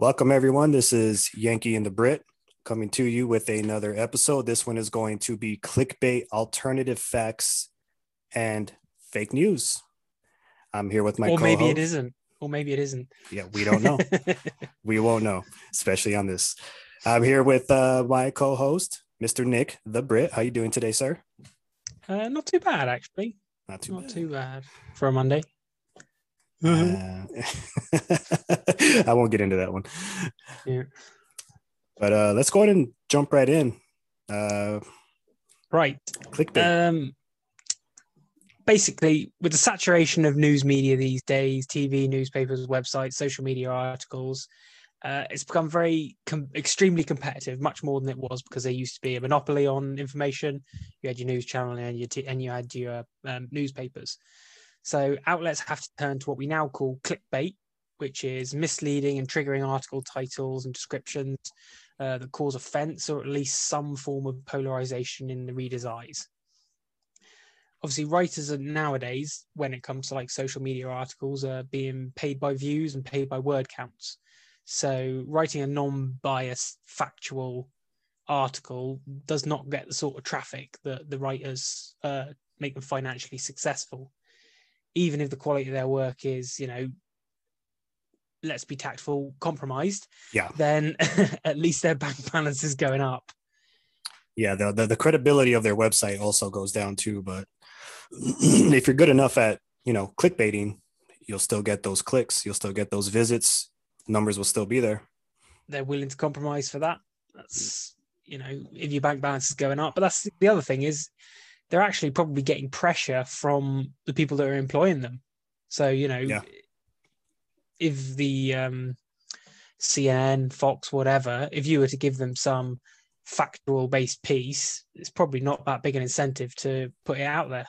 Welcome, everyone. This is Yankee and the Brit coming to you with another episode. This one is going to be clickbait, alternative facts, and fake news. I'm here with my or co-host. maybe it isn't. Or maybe it isn't. Yeah, we don't know. we won't know, especially on this. I'm here with uh, my co-host, Mr. Nick the Brit. How you doing today, sir? uh, not too bad, actually. Not too Not bad. too bad for a Monday. Uh, I won't get into that one. Yeah. But uh, let's go ahead and jump right in. Uh, Right. clickbait. Um, basically, with the saturation of news media these days, TV, newspapers, websites, social media articles, uh, it's become very com- extremely competitive, much more than it was because there used to be a monopoly on information. You had your news channel and your t- and you had your um, newspapers. So outlets have to turn to what we now call clickbait, which is misleading and triggering article titles and descriptions uh, that cause offense or at least some form of polarization in the reader's eyes. Obviously, writers are nowadays, when it comes to like social media articles, are being paid by views and paid by word counts. So, writing a non biased, factual article does not get the sort of traffic that the writers uh, make them financially successful, even if the quality of their work is, you know, let's be tactful, compromised. Yeah. Then at least their bank balance is going up. yeah the, the the credibility of their website also goes down too but if you're good enough at you know clickbaiting you'll still get those clicks you'll still get those visits numbers will still be there they're willing to compromise for that. That's you know, if your bank balance is going up. But that's the other thing is they're actually probably getting pressure from the people that are employing them. So, you know, Yeah. if the um CNN, Fox, whatever, if you were to give them some factual based piece, it's probably not that big an incentive to put it out there.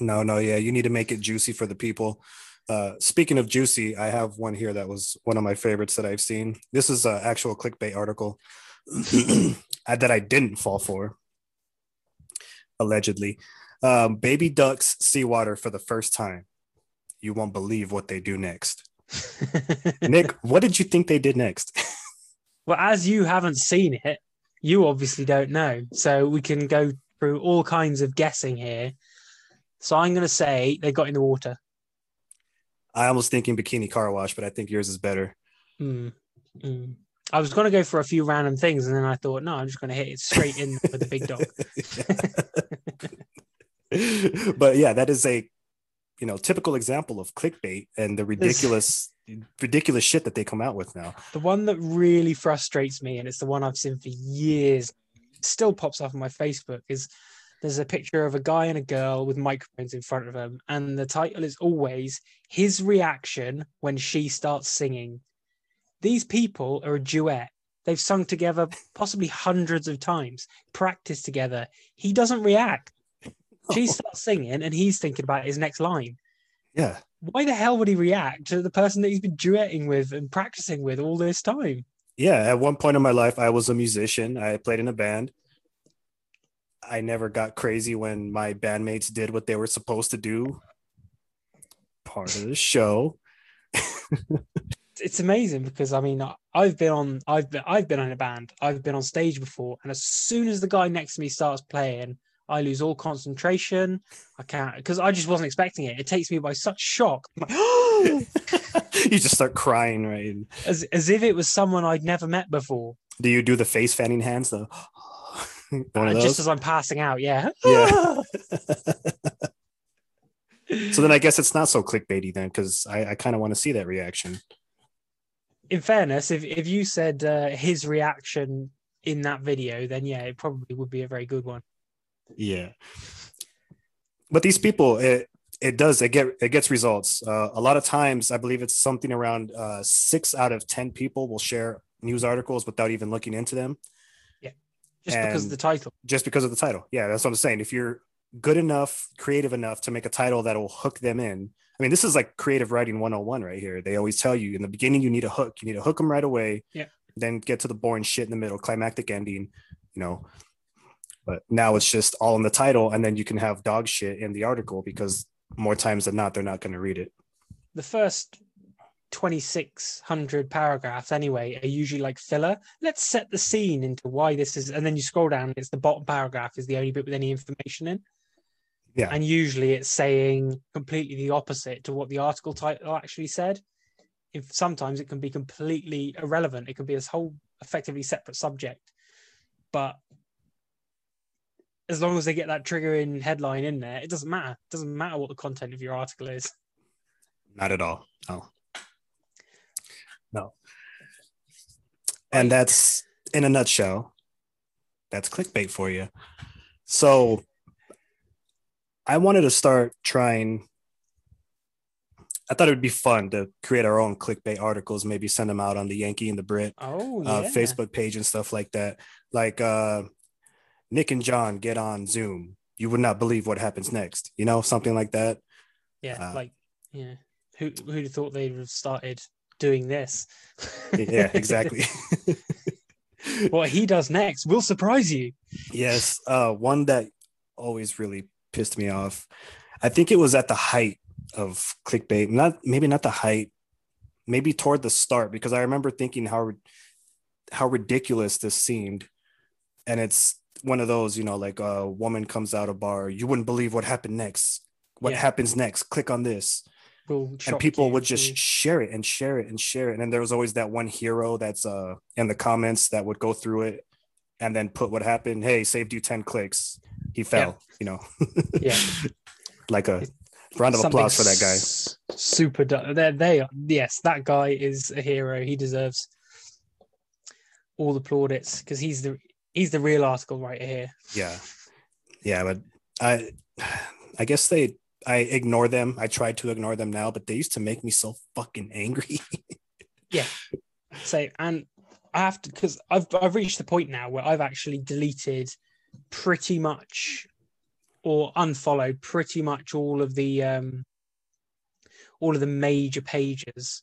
no no yeah you need to make it juicy for the people uh speaking of juicy i have one here that was one of my favorites that i've seen this is an actual clickbait article that i didn't fall for allegedly um baby ducks seawater for the first time you won't believe what they do next nick what did you think they did next Well, as you haven't seen it, you obviously don't know. So we can go through all kinds of guessing here. So I'm going to say they got in the water. I almost thinking bikini car wash, but I think yours is better. Hmm. Hmm. I was going to go for a few random things, and then I thought, no, I'm just going to hit it straight in with the big dog. but yeah, that is a you know typical example of clickbait and the ridiculous ridiculous shit that they come out with now. The one that really frustrates me, and it's the one I've seen for years, still pops up on my Facebook, is there's a picture of a guy and a girl with microphones in front of them, and the title is always his reaction when she starts singing. These people are a duet. They've sung together possibly hundreds of times, practiced together. He doesn't react. She starts singing, and he's thinking about his next line Yeah. why the hell would he react to the person that he's been duetting with and practicing with all this time? Yeah, at one point in my life I was a musician. I played in a band. I never got crazy when my bandmates did what they were supposed to do. Part of the show. It's amazing because I mean I- I've been on I've been I've been in a band. I've been on stage before. And as soon as the guy next to me starts playing I lose all concentration. I can't because I just wasn't expecting it. It takes me by such shock. Like, you just start crying, right? as as if it was someone I'd never met before. Do you do the face fanning hands though? Uh, just as I'm passing out yeah. Yeah. so then I guess it's not so clickbaity then, because I, I kind of want to see that reaction. In fairness, if if you said uh, his reaction in that video, then yeah, it probably would be a very good one. Yeah. But these people, it it does it get it gets results. Uh, a lot of times, I believe it's something around uh, six out of ten people will share news articles without even looking into them, Yeah, Just because of the title. just because of the title. Yeah, that's what I'm saying. If you're good enough, creative enough to make a title that will hook them in. I mean, this is like creative writing 101 right here. They always tell you in the beginning, you need a hook. You need to hook them right away. Yeah. Then get to the boring shit in the middle, climactic ending, you know. But now it's just all in the title, and then you can have dog shit in the article because more times than not, they're not going to read it. The first 2600 paragraphs anyway are usually like filler let's set the scene into why this is and then you scroll down it's the bottom paragraph is the only bit with any information in Yeah. and usually it's saying completely the opposite to what the article title actually said if sometimes it can be completely irrelevant it can be this whole effectively separate subject but as long as they get that triggering headline in there it doesn't matter it doesn't matter what the content of your article is Not at all. No. No. And that's in a nutshell. That's clickbait for you. So I wanted to start trying. I thought it would be fun to create our own clickbait articles, maybe send them out on the Yankee and the Brit oh uh. Facebook page and stuff like that. Like uh, Nick and John get on Zoom. You would not believe what happens next. You know, something like that. Yeah, Uh, like yeah. Who who'd have thought they'd have started doing this? Yeah, exactly. what he does next will surprise you. yes. Uh, one that always really pissed me off. I think it was at the height of clickbait. Not maybe not the height, maybe toward the start, because I remember thinking how how ridiculous this seemed. And it's one of those, you know, like a woman comes out of bar, you wouldn't believe what happened next. What Yeah. happens next? Click on this. Will and people would just share it and share it and share it and then there was always that one hero that's uh in the comments that would go through it and then put what happened hey saved you 10 clicks he fell you know yeah. like a round of something applause for that guy Super. du- They they are yes, that guy is a hero. He deserves all the plaudits because he's the he's the real article writer here. yeah yeah but i i guess they i ignore them i try to ignore them now but they used to make me so fucking angry yeah. So and I have to because I've I've reached the point now where I've actually deleted pretty much or unfollowed pretty much all of the um all of the major pages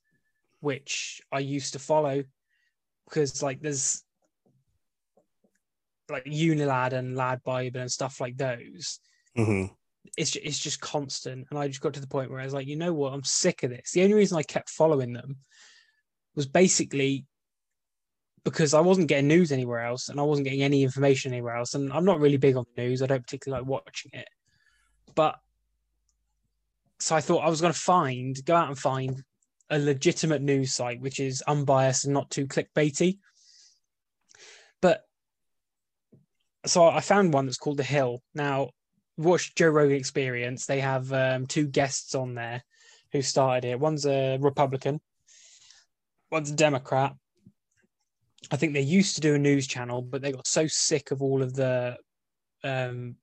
which I used to follow because like there's like Unilad and Lad Bible and stuff like those Mhm. it's ju- it's just constant. And I just got to the point where I was like, you know what, I'm sick of this. The only reason I kept following them was basically because I wasn't getting news anywhere else and I wasn't getting any information anywhere else. And I'm not really big on the news. I don't particularly like watching it. But so I thought I was going to find, go out and find a legitimate news site which is unbiased and not too clickbaity. But so I found one that's called The Hill. Now, watched Joe Rogan Experience. They have um, two guests on there who started it. One's a Republican, one's a Democrat. I think they used to do a news channel, but they got so sick of all of the um,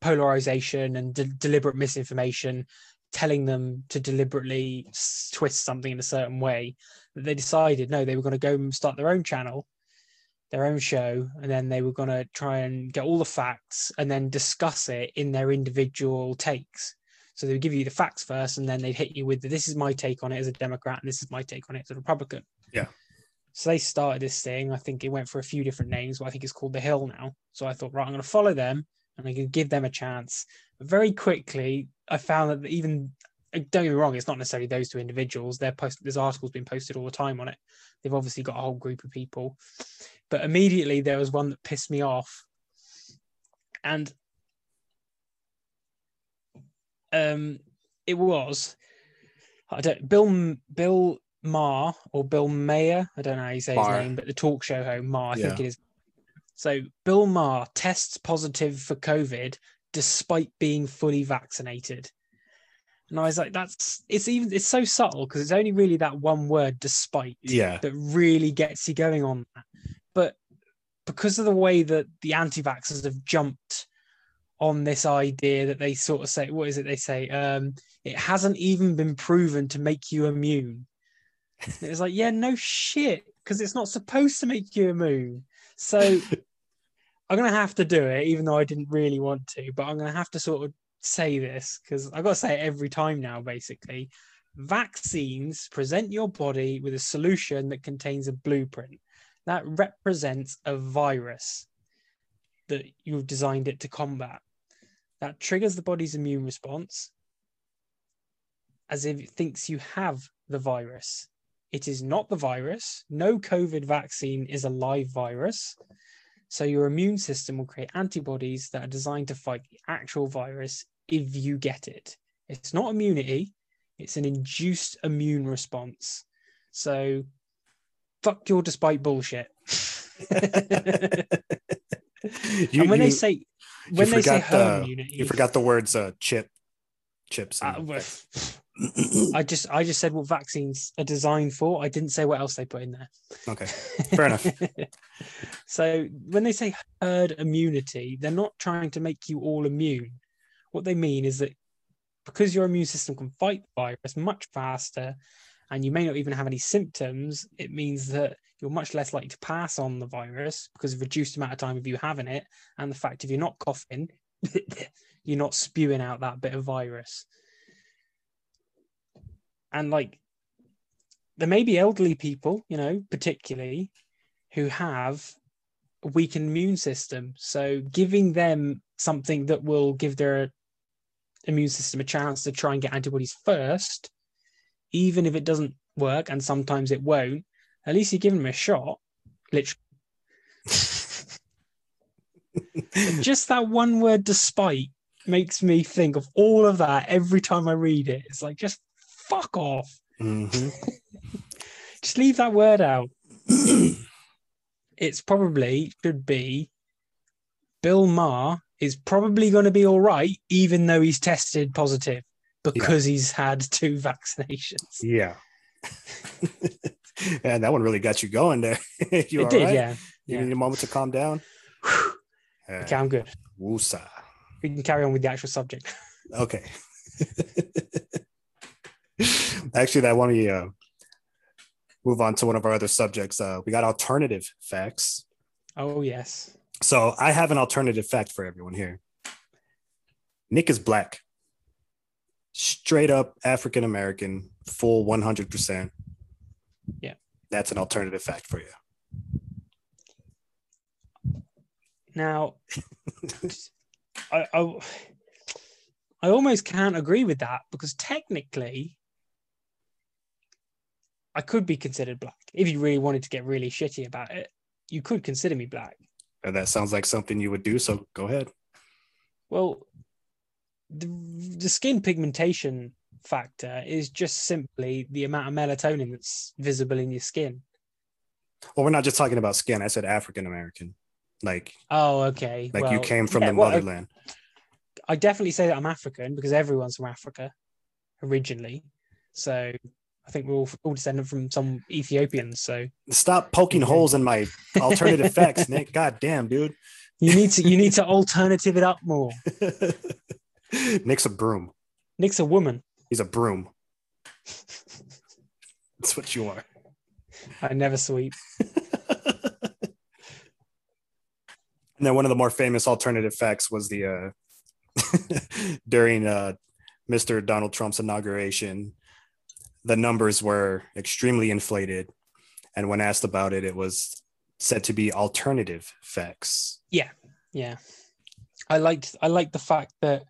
polarization and de- deliberate misinformation, telling them to deliberately twist something in a certain way, that they decided no, they were going to go and start their own channel their own show and then they were going to try and get all the facts and then discuss it in their individual takes so they would give you the facts first and then they'd hit you with the, this is my take on it as a democrat and this is my take on it as a republican Yeah. So they started this thing. I think it went for a few different names but i think it's called the hill now. So i thought right i'm going to follow them and i can give them a chance. But very quickly i found that even don't get me wrong it's not necessarily those two individuals. They're post there's articles being posted all the time on it. They've obviously got a whole group of people. But immediately there was one that pissed me off. And um it was i don't bill bill maher or bill mayer i don't know how you say his name but the talk show host maher i think it is so bill maher tests positive for covid despite being fully vaccinated and i was like that's it's even it's so subtle because it's only really that one word despite yeah that really gets you going on that. But because of the way that the anti-vaxxers have jumped on this idea that they sort of say, what is it they say? Um, it hasn't even been proven to make you immune. And it was like, yeah, no shit, because it's not supposed to make you immune. So I'm gonna have to do it, even though I didn't really want to, but I'm gonna have to sort of say this because I've got to say it every time now, basically. Vaccines present your body with a solution that contains a blueprint that represents a virus that you've designed it to combat. That triggers the body's immune response as if it thinks you have the virus. It is not the virus. No COVID vaccine is a live virus. So your immune system will create antibodies that are designed to fight the actual virus if you get it. It's not immunity, it's an induced immune response. So fuck your despite bullshit. You, and when you- they say when they say herd the- immunity, you forgot the words uh, chip, chips. uh, and- well, I just I just said what vaccines are designed for. I didn't say what else they put in there. okay, fair enough. so when they say herd immunity, they're not trying to make you all immune. What they mean is that because your immune system can fight the virus much faster and you may not even have any symptoms, it means that you're much less likely to pass on the virus because of reduced amount of time of you having it. And the fact if you're not coughing, you're not spewing out that bit of virus. And like there may be elderly people, you know, particularly who have a weakened immune system. So giving them something that will give their immune system a chance to try and get antibodies first, even if it doesn't work, and sometimes it won't, at least you're giving them a shot. Literally. Just that one word, despite, makes me think of all of that every time I read it. It's like, just fuck off. Mhm. Just leave that word out. it's probably should be Bill Maher is probably going to be all right, even though he's tested positive because he's had two vaccinations. Yeah. and that one really got you going there. you it did, right? yeah. You yeah. need a moment to calm down. Uh, Okay, I'm good. woosah. We can carry on with the actual subject. Okay. Actually, that one we uh, move on to one of our other subjects. Uh, we got alternative facts. Oh yes. So I have an alternative fact for everyone here. Nick is black, straight up African American, full 100%. Yeah. That's an alternative fact for you. Now, I, I I almost can't agree with that because technically, I could be considered black if you really wanted to get really shitty about it. You could consider me black. And that sounds like something you would do. So go ahead. Well, the, the skin pigmentation factor is just simply the amount of melatonin that's visible in your skin. Well, we're not just talking about skin. I said African American. Like, Oh, okay. like you came from yeah, the well, I- motherland. I definitely say that I'm African because everyone's from Africa originally. So I think we're all, all descended from some Ethiopians. So Stop poking holes in my alternative facts, Nick. God damn, dude. you need to you need to alternative it up more. Nick's a broom. Nick's a woman. He's a broom. That's what you are. I never sweep. And then one of the more famous alternative facts was the uh, during uh, Mr. Donald Trump's inauguration, the numbers were extremely inflated, and when asked about it, it was said to be alternative facts. Yeah, Yeah. I liked I liked the fact that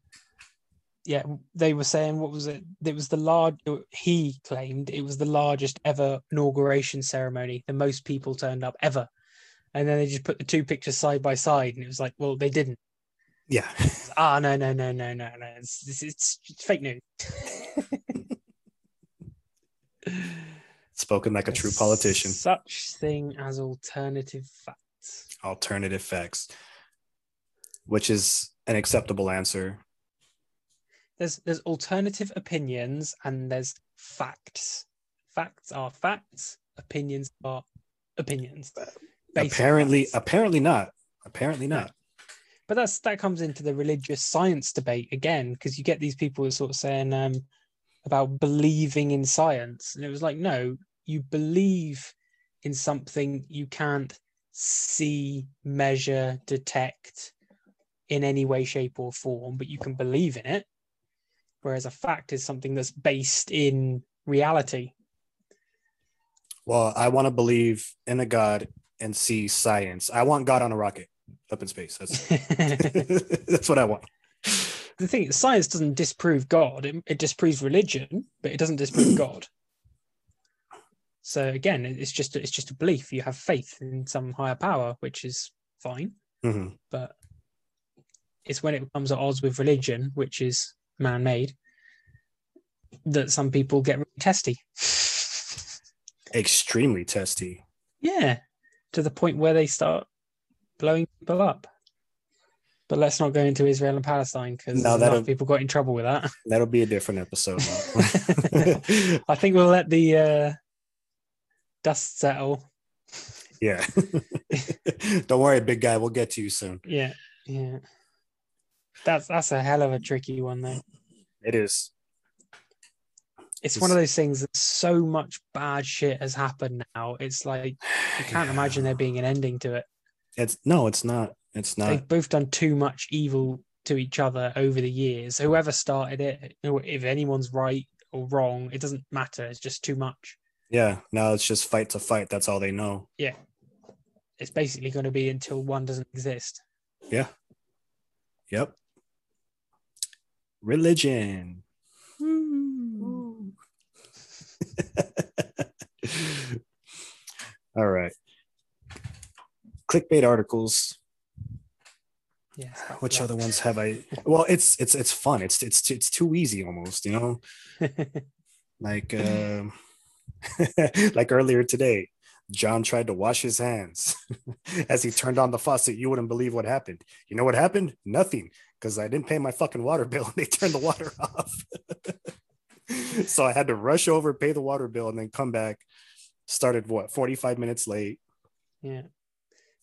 yeah they were saying what was it? It was the large. He claimed it was the largest ever inauguration ceremony. The most people turned up ever, and then they just put the two pictures side by side, and it was like, well, they didn't. Yeah, Ah, no, no, no, no, no, no. It's, it's, it's, it's fake news. spoken like a true politician. Such thing as alternative facts. Alternative facts, which is an acceptable answer. There's there's alternative opinions and there's facts. Facts are facts. Opinions are opinions. Apparently, facts. apparently not. Apparently not. but that's that comes into the religious science debate again because you get these people who are sort of saying um, about believing in science and it was like no you believe in something you can't see measure detect in any way shape or form but you can believe in it whereas a fact is something that's based in reality Well, I want to believe in a God and see science. I want God on a rocket up in space. That's that's what I want. Thing is science doesn't disprove god it, it disproves religion but it doesn't disprove god So again, it's just it's just a belief. You have faith in some higher power, which is fine. hmm But it's when it comes at odds with religion, which is man-made, that some people get really testy. Extremely testy. Yeah, to the point where they start blowing people up. But let's not go into Israel and Palestine because No, that'll- people got in trouble with that. That'll be a different episode. I think we'll let the uh, dust settle. yeah. Don't worry, big guy. We'll get to you soon. Yeah, yeah. That's that's a hell of a tricky one though. It is. It's It's- one of those things that so much bad shit has happened now. It's like you can't Yeah. imagine there being an ending to it. It's no, it's not. It's not. They've both done too much evil to each other over the years. Whoever started it, if anyone's right or wrong, it doesn't matter. It's just too much. Yeah. Now it's just fight to fight. That's all they know. Yeah. It's basically going to be until one doesn't exist. Yeah. Yep. Religion. Hmm. All right. Clickbait articles. Yes. Which other ones have I? Well, it's it's it's fun. It's it's it's too easy almost. You know, like um, like earlier today, John tried to wash his hands as he turned on the faucet. You wouldn't believe what happened. You know what happened? Nothing, because I didn't pay my fucking water bill and they turned the water off. so I had to rush over, pay the water bill, and then come back. Started what 45 minutes late. Yeah.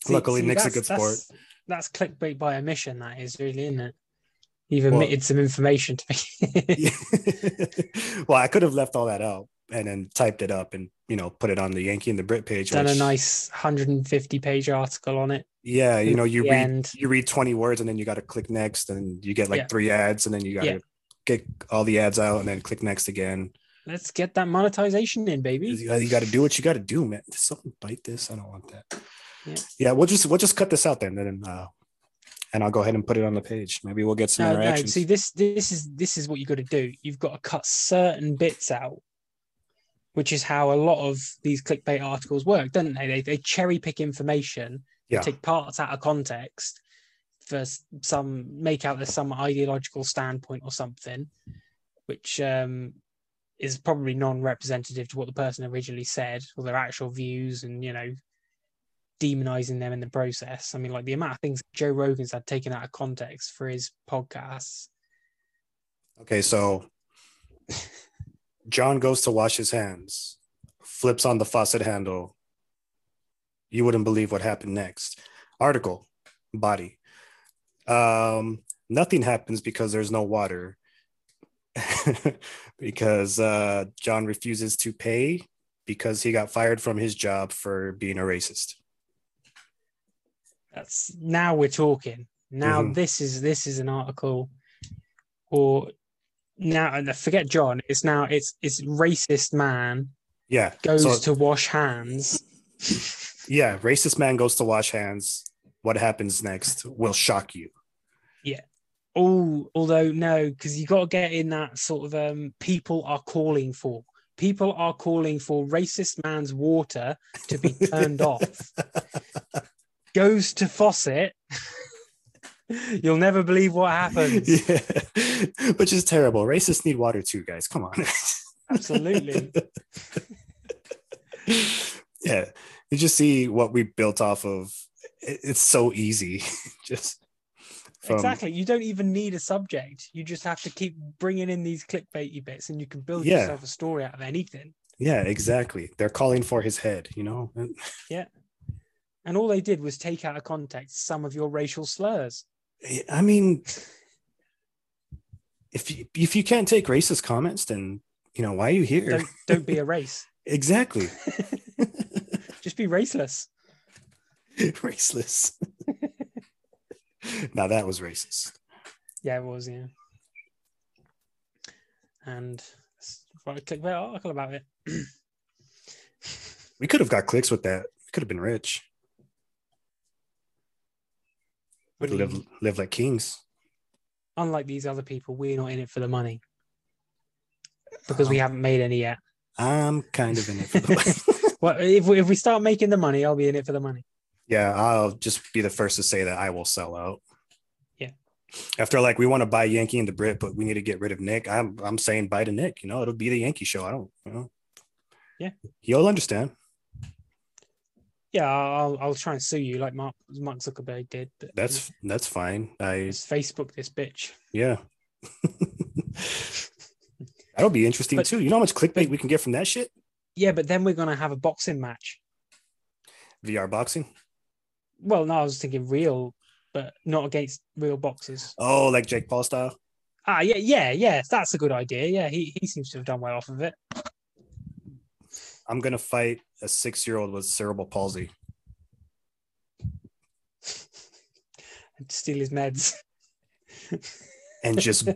Luckily, Nick's a good sport. That's, that's clickbait by omission. That is really, isn't it? You've Well- omitted some information to me. well, I could have left all that out and then typed it up and you know put it on the Yankee and the Brit page. Done a nice 150 page article on it. Yeah, you know, you read end. you read 20 words and then you got to click next and you get like Yeah. three ads and then you got to Yeah. get all the ads out and then click next again. Let's get that monetization in, baby. You, got to do what you got to do, man. Did something bite this? I don't want that. Yeah. Yeah, we'll just we'll just cut this out then, then uh, and I'll go ahead and put it on the page. Maybe we'll get some No, no. interactions. See, this this is this is what you've got to do. You've got to cut certain bits out, which is how a lot of these clickbait articles work, don't they? They they cherry pick information, they Yeah. take parts out of context for some make out there's some ideological standpoint or something, which um is probably non-representative to what the person originally said or their actual views, and you know demonizing them in the process. I mean, like the amount of things Joe Rogan's had taken out of context for his podcasts. Okay, so John goes to wash his hands, flips on the faucet handle. You wouldn't believe what happened next. Article, body. Um, nothing happens because there's no water. because uh, John refuses to pay because he got fired from his job for being a racist. That's now we're talking. Now Mhm. this is this is an article, or now and forget John. It's now it's it's racist man Yeah. goes so- to wash hands. yeah, racist man goes to wash hands. What happens next will shock you. Yeah. Oh, although no, because you got to get in that sort of um people are calling for. People are calling for racist man's water to be turned off. Goes to faucet. You'll never believe what happens. yeah, which is terrible. Racists need water too, guys. Come on. Absolutely. yeah, you just see what we built off of. It's so easy. just from, exactly. You don't even need a subject. You just have to keep bringing in these clickbaity bits, and you can build Yeah. yourself a story out of anything. Yeah, exactly. They're calling for his head. You know. And all they did was take out of context some of your racial slurs. I mean, if you, if you can't take racist comments, then you know why are you here? Don't don't be a race. exactly. Just be raceless. Raceless. now that was racist. Yeah, it was. Yeah. And a clickbait article about it. We could have got clicks with that. We could have been rich. Live live like kings. unlike these other people, we're not in it for the money because we Um, haven't made any yet. I'm kind of in it for the money. well, if we, if we start making the money, I'll be in it for the money. Yeah, I'll just be the first to say that I will sell out. Yeah. After like we want to buy Yankee and the Brit, but we need to get rid of Nick. I'm I'm saying buy to Nick. You know, it'll be the Yankee show. I don't. You know. Yeah. He'll understand. Yeah, I'll I'll try and sue you like Mark Mark Zuckerberg did. But That's that's fine. I Facebook this bitch. yeah. That'll be interesting But- too. You know how much clickbait we can get from that shit? Yeah, but then we're gonna have a boxing match. VR boxing. Well, no, I was thinking real, but not against real boxers. Oh, like Jake Paul style. Ah, yeah, yeah, yeah. That's a good idea. Yeah, he he seems to have done well off of it. I'm gonna fight a six year old with cerebral palsy. And steal his meds. and just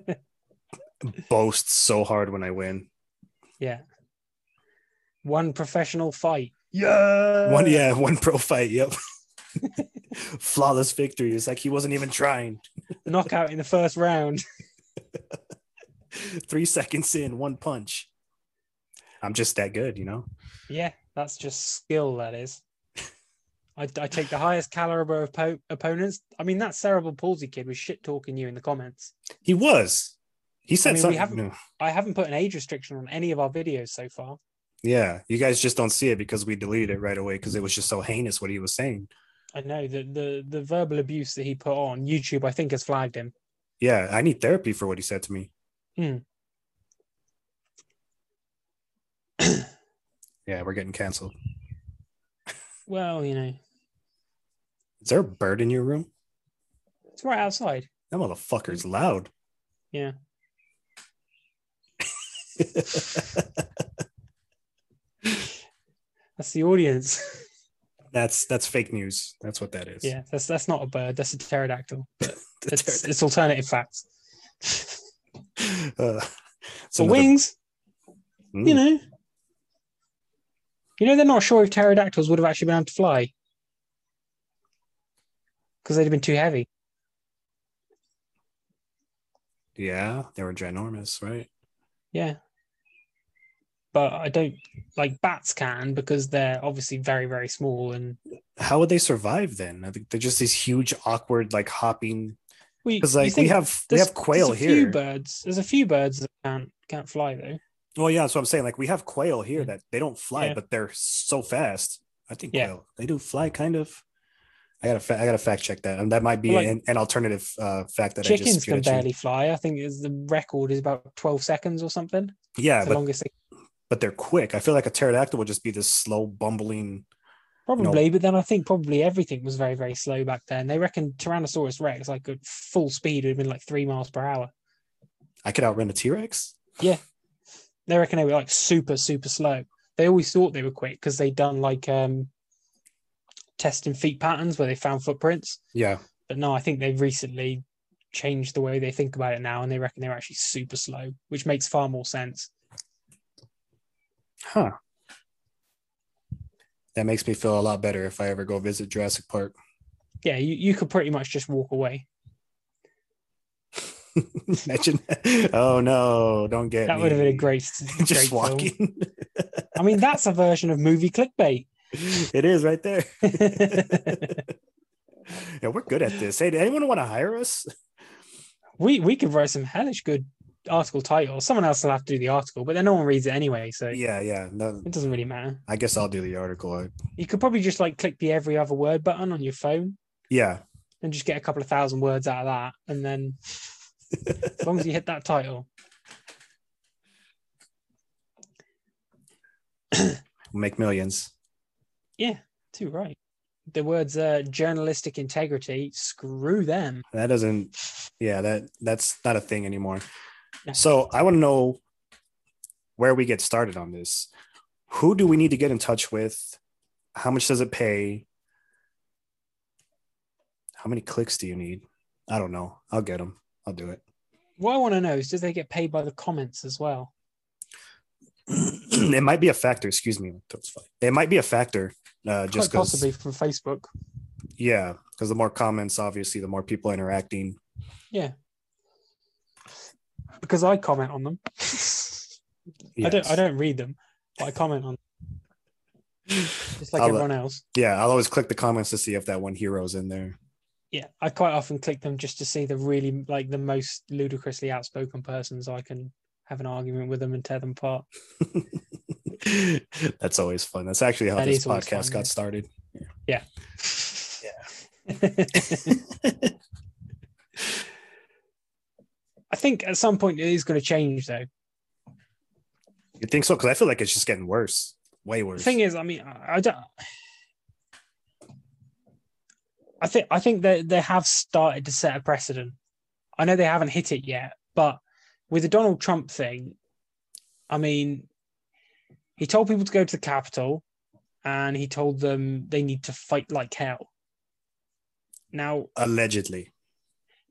boast so hard when I win. Yeah. One professional fight. Yeah. One, yeah, one pro fight. Yep. Flawless victory. It's like he wasn't even trying. Knockout in the first round. Three seconds in, one punch. I'm just that good, you know? Yeah, that's just skill, that is. I, I take the highest caliber of po- opponents. I mean, that cerebral palsy kid was shit talking you in the comments. He was. He said mean, we something. haven't- I haven't put an age restriction on any of our videos so far. Yeah, you guys just don't see it because we deleted it right away because it was just so heinous what he was saying. I know the, the the verbal abuse that he put on YouTube, I think, has flagged him. Yeah, I need therapy for what he said to me. Hmm. Yeah, we're getting canceled. Well, you know, Is there a bird in your room? it's right outside. That motherfucker's loud. Yeah. That's the audience. that's that's fake news. That's what that is. yeah, that's that's not a bird. That's a pterodactyl. It's, it's alternative facts. Uh, another- wings, Mm. you know, you know, they're not sure if pterodactyls would have actually been able to fly because they'd have been too heavy. Yeah, they were ginormous, right? Yeah. But I don't like bats can because they're obviously very, very small and How would they survive then? I think they're just these huge, awkward, like hopping. we Because like we have we have quail there's a few here. birds. There's a few birds that can't can't fly though. Well, yeah, that's what I'm saying. Like we have quail here Yeah. that they don't fly, Yeah. but they're so fast. I think Yeah. quail they do fly, kind of. I gotta fa- I gotta fact check that, and that might be like, an, an alternative uh, fact that I Chickens just can at you. barely fly. I think is the record is about 12 seconds or something. Yeah, the but longest they but they're quick. I feel like a pterodactyl would just be this slow, bumbling. Probably, but then I think probably everything was very, very slow back then. They reckon Tyrannosaurus Rex, like at full speed, would have been like three miles per hour. I could outrun a T Rex. They reckon they were like super, super slow. They always thought they were quick because they'd done like um testing feet patterns where they found footprints. Yeah, But no, I think they've recently changed the way they think about it now, and they reckon they're actually super slow, which makes far more sense. huh. That makes me feel a lot better if I ever go visit Jurassic Park. Yeah, you, you could pretty much just walk away. Imagine. Oh no! Don't get That me. would have been a great, great just film. walking. I mean, that's a version of movie clickbait. it is right there. yeah, we're good at this. Hey, did anyone want to hire us? we we could write some hellish good article titles. Someone else will have to do the article, but then no one reads it anyway, so Yeah, yeah. No, it doesn't really matter. I guess I'll do the article. You could probably just like click the every other word button on your phone Yeah, and just get a couple of thousand words out of that, and then as long as you hit that title, make millions. Yeah, too right. The words uh, journalistic integrity, screw them. That doesn't. Yeah, that that's not a thing anymore. No. So I want to know where we get started on this. Who do we need to get in touch with? How much does it pay? How many clicks do you need? I don't know. I'll get them. I'll do it. What I want to know is, do they get paid by the comments as well? it might be a factor. Excuse me. It might be a factor. Uh, just Quite possibly from Facebook. Yeah, because the more comments, obviously, the more people interacting. Yeah. Because I comment on them. I don't. I don't read them, but I comment on. Them. just like I'll- everyone else. Yeah, I'll always click the comments to see if that one hero's in there. Yeah, I quite often click them just to see the really like the most ludicrously outspoken person, so I can have an argument with them and tear them apart. That's always fun. That's actually how That this podcast fun, got yeah. started. Yeah. Yeah. I think at some point it is going to change, though. You think so? Because I feel like it's just getting worse, way worse. The thing is, I mean, I don't. I think I think that they have started to set a precedent. I know they haven't hit it yet, but with the Donald Trump thing, I mean, he told people to go to the Capitol, and he told them they need to fight like hell. Now, Allegedly,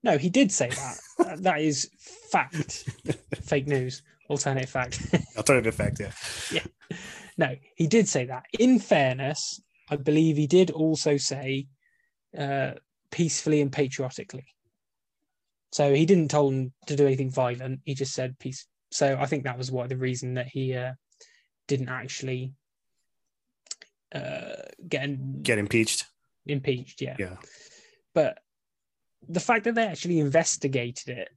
no, he did say that. That- is fact. Fake news. Alternative fact. alternative fact. yeah. Yeah, No, he did say that. In fairness, I believe he did also say uh, peacefully and patriotically. So he didn't tell them to do anything violent. He just said peace. So I think that was what the reason that he uh, didn't actually uh, get, in- get impeached. impeached. Yeah. Yeah, But the fact that they actually investigated it,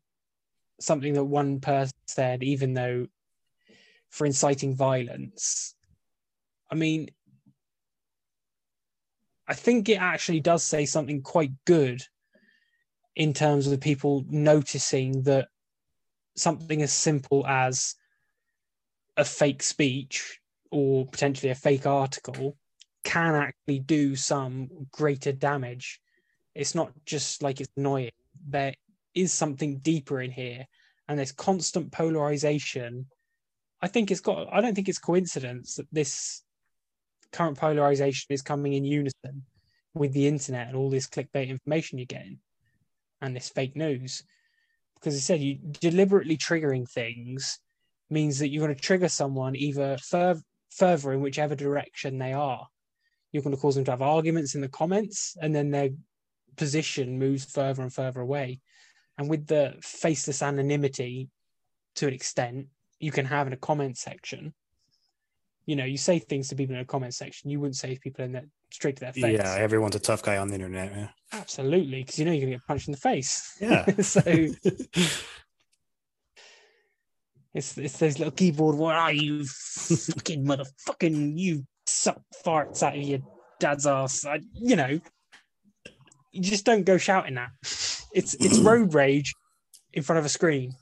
something that one person said, even though for inciting violence, I mean, I think it actually does say something quite good in terms of people noticing that something as simple as a fake speech or potentially a fake article can actually do some greater damage it's not just like it's annoying. There is something deeper in here, and there's constant polarization. I think it's got. I don't think it's coincidence that this current polarization is coming in unison with the internet and all this clickbait information you're getting, and this fake news. Because I said you deliberately triggering things means that you're going to trigger someone either fur- further in whichever direction they are. You're going to cause them to have arguments in the comments, and then they're position moves further and further away. And with the faceless anonymity to an extent, you can have in a comment section. You know, you say things to people in a comment section you wouldn't say to people in that straight to their face. yeah. Everyone's a tough guy on the internet. Man. Absolutely, because you know you're gonna get punched in the face. Yeah. so it's it's those little keyboard where are you fucking motherfucking you suck farts out of your dad's ass. I, you know, you just don't go shouting that. It's it's road rage in front of a screen.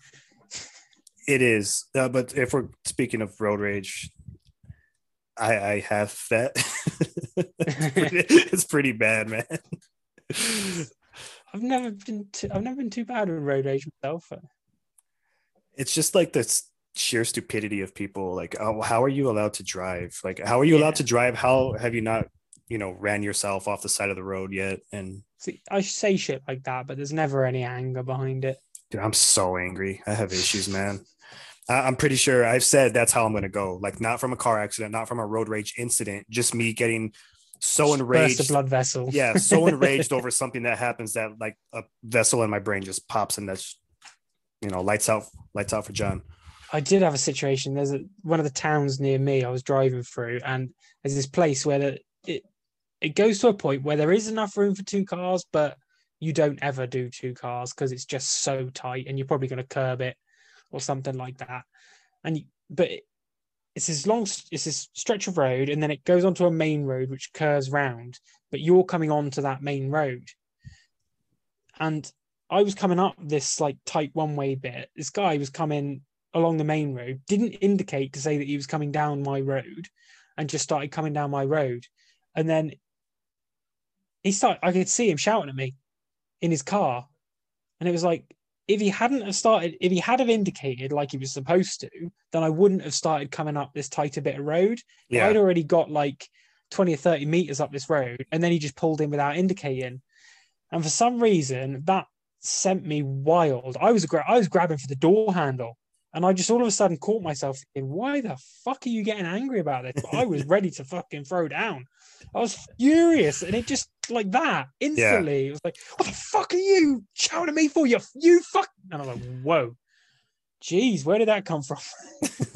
It is, uh, but if we're speaking of road rage, I, I have that. it's pretty bad, man. I've never been too, I've never been too bad with road rage myself. It's just like this sheer stupidity of people. Like, oh, how are you allowed to drive? Like, how are you Yeah. allowed to drive? How have you not, you know, ran yourself off the side of the road yet? And See, I say shit like that, but there's never any anger behind it. dude, I'm so angry. I have issues, man. I'm pretty sure I've said that's how I'm going to go. Like, not from a car accident, not from a road rage incident, just me getting so Burst a enraged. blood vessel. yeah, so enraged over something that happens that like a vessel in my brain just pops and that's, you know, lights out, lights out for John. I did have a situation. There's a, one of the towns near me I was driving through, and there's this place where the, it it goes to a point where there is enough room for two cars, but you don't ever do two cars because it's just so tight, and you're probably going to curb it or something like that. And but it's this long, it's this stretch of road, and then it goes onto a main road which curves round, but you're coming onto that main road, and I was coming up this like tight one way bit. This guy was coming along the main road, didn't indicate to say that he was coming down my road, and just started coming down my road. And then he started, I could see him shouting at me in his car. And it was like, if he hadn't have started, if he had have indicated like he was supposed to, then I wouldn't have started coming up this tighter bit of road. Yeah. I'd already got like 20 or 30 meters up this road, and then he just pulled in without indicating. And for some reason, that sent me wild. I was gra- I was grabbing for the door handle, and I just all of a sudden caught myself thinking, "Why the fuck are you getting angry about this?" But I was ready to fucking throw down. I was furious, and it just like that instantly. It was like, "What the fuck are you shouting at me for? You you fuck!" And I'm like, "Whoa." Jeez, where did that come from?